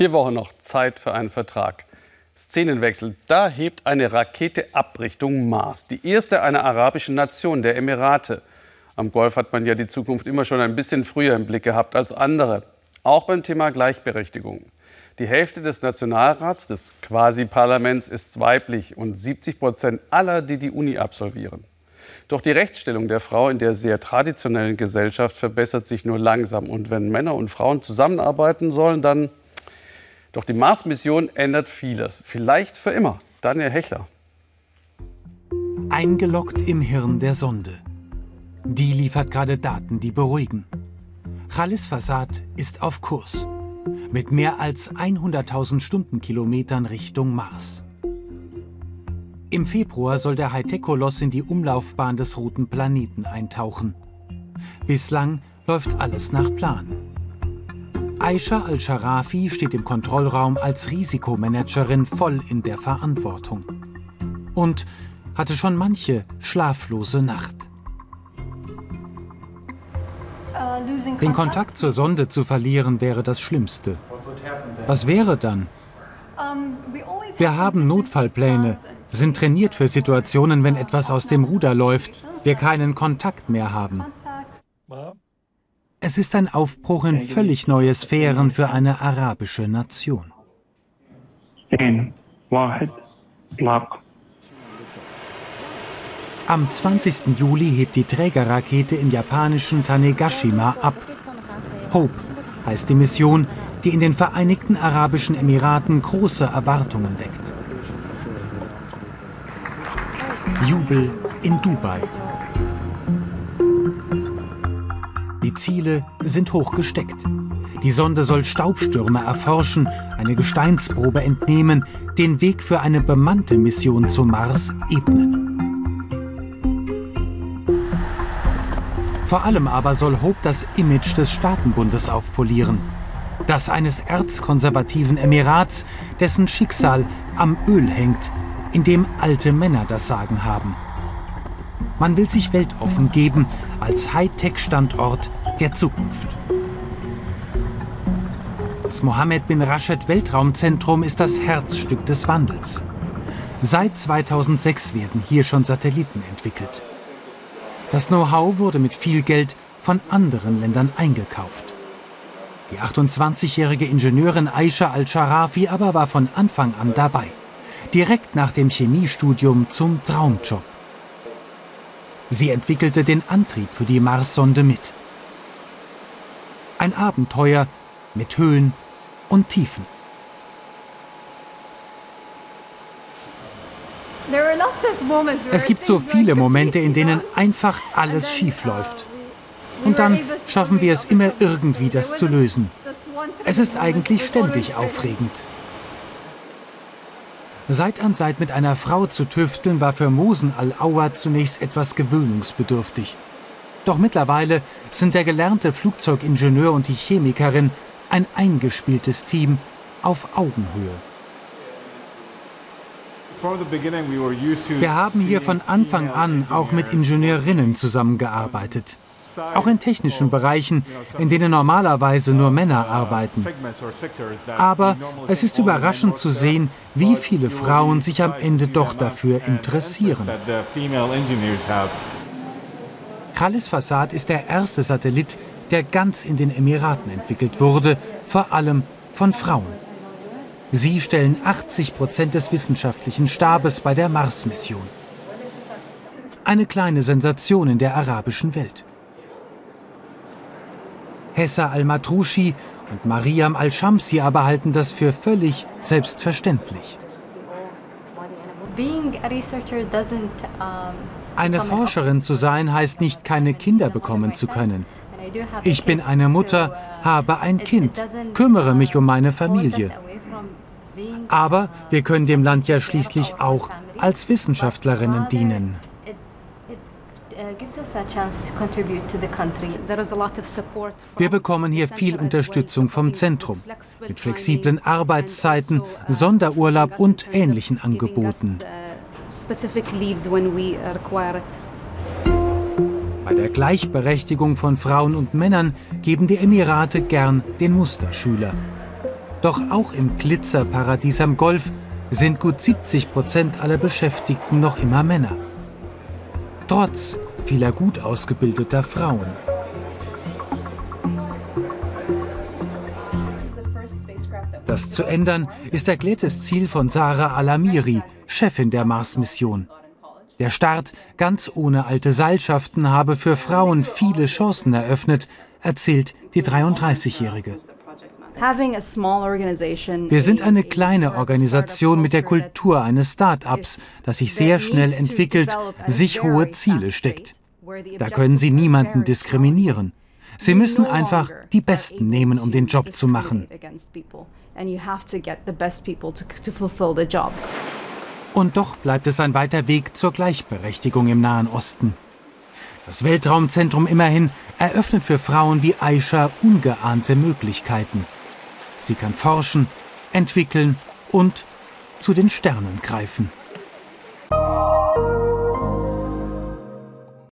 Vier Wochen noch Zeit für einen Vertrag. Szenenwechsel. Da hebt eine Rakete ab Richtung Mars. Die erste einer arabischen Nation, der Emirate. Am Golf hat man ja die Zukunft immer schon ein bisschen früher im Blick gehabt als andere. Auch beim Thema Gleichberechtigung. Die Hälfte des Nationalrats, des Quasi-Parlaments, ist weiblich und 70 Prozent aller, die die Uni absolvieren. Doch die Rechtsstellung der Frau in der sehr traditionellen Gesellschaft verbessert sich nur langsam. Und wenn Männer und Frauen zusammenarbeiten sollen, dann. Doch die Mars-Mission ändert vieles. Vielleicht für immer. Daniel Hechler. Eingeloggt im Hirn der Sonde. Die liefert gerade Daten, die beruhigen. Khalis Fassad ist auf Kurs. Mit mehr als 100.000 Stundenkilometern Richtung Mars. Im Februar soll der Hightech-Koloss in die Umlaufbahn des roten Planeten eintauchen. Bislang läuft alles nach Plan. Aisha al-Sharafi steht im Kontrollraum als Risikomanagerin voll in der Verantwortung. Und hatte schon manche schlaflose Nacht. Den Kontakt zur Sonde zu verlieren wäre das Schlimmste. Was wäre dann? Wir haben Notfallpläne, sind trainiert für Situationen, wenn etwas aus dem Ruder läuft, wir keinen Kontakt mehr haben. Es ist ein Aufbruch in völlig neue Sphären für eine arabische Nation. Am 20. Juli hebt die Trägerrakete im japanischen Tanegashima ab. Hope heißt die Mission, die in den Vereinigten Arabischen Emiraten große Erwartungen weckt. Jubel in Dubai. Ziele sind hoch gesteckt. Die Sonde soll Staubstürme erforschen, eine Gesteinsprobe entnehmen, den Weg für eine bemannte Mission zum Mars ebnen. Vor allem aber soll Hope das Image des Staatenbundes aufpolieren. Das eines erzkonservativen Emirats, dessen Schicksal am Öl hängt, in dem alte Männer das Sagen haben. Man will sich weltoffen geben als Hightech-Standort der Zukunft. Das Mohammed bin Rashid Weltraumzentrum ist das Herzstück des Wandels. Seit 2006 werden hier schon Satelliten entwickelt. Das Know-how wurde mit viel Geld von anderen Ländern eingekauft. Die 28-jährige Ingenieurin Aisha Al-Sharafi aber war von Anfang an dabei. Direkt nach dem Chemiestudium zum Traumjob. Sie entwickelte den Antrieb für die Marssonde mit. Ein Abenteuer mit Höhen und Tiefen. Es gibt so viele Momente, in denen einfach alles schief läuft. Und dann schaffen wir es immer irgendwie, das zu lösen. Es ist eigentlich ständig aufregend. Seit an Seit mit einer Frau zu tüfteln, war für Mosen Al-Awa zunächst etwas gewöhnungsbedürftig. Doch mittlerweile sind der gelernte Flugzeugingenieur und die Chemikerin ein eingespieltes Team auf Augenhöhe. Wir haben hier von Anfang an auch mit Ingenieurinnen zusammengearbeitet. Auch in technischen Bereichen, in denen normalerweise nur Männer arbeiten. Aber es ist überraschend zu sehen, wie viele Frauen sich am Ende doch dafür interessieren. Khalis Fassad ist der erste Satellit, der ganz in den Emiraten entwickelt wurde, vor allem von Frauen. Sie stellen 80 Prozent des wissenschaftlichen Stabes bei der Mars-Mission. Eine kleine Sensation in der arabischen Welt. Hessa al-Matrushi und Mariam al-Shamsi aber halten das für völlig selbstverständlich. Eine Forscherin zu sein heißt nicht, keine Kinder bekommen zu können. Ich bin eine Mutter, habe ein Kind, kümmere mich um meine Familie. Aber wir können dem Land ja schließlich auch als Wissenschaftlerinnen dienen. Wir bekommen hier viel Unterstützung vom Zentrum mit flexiblen Arbeitszeiten, Sonderurlaub und ähnlichen Angeboten. Bei der Gleichberechtigung von Frauen und Männern geben die Emirate gern den Musterschüler. Doch auch im Glitzerparadies am Golf sind gut 70 Prozent aller Beschäftigten noch immer Männer. Trotz vieler gut ausgebildeter Frauen. Das zu ändern ist erklärtes Ziel von Sarah Alamiri, Chefin der Mars-Mission. Der Start ganz ohne alte Seilschaften habe für Frauen viele Chancen eröffnet, erzählt die 33-Jährige. Wir sind eine kleine Organisation mit der Kultur eines Start-ups, das sich sehr schnell entwickelt, sich hohe Ziele steckt. Da können Sie niemanden diskriminieren. Sie müssen einfach die Besten nehmen, um den Job zu machen. Und doch bleibt es ein weiter Weg zur Gleichberechtigung im Nahen Osten. Das Weltraumzentrum immerhin eröffnet für Frauen wie Aisha ungeahnte Möglichkeiten. Sie kann forschen, entwickeln und zu den Sternen greifen.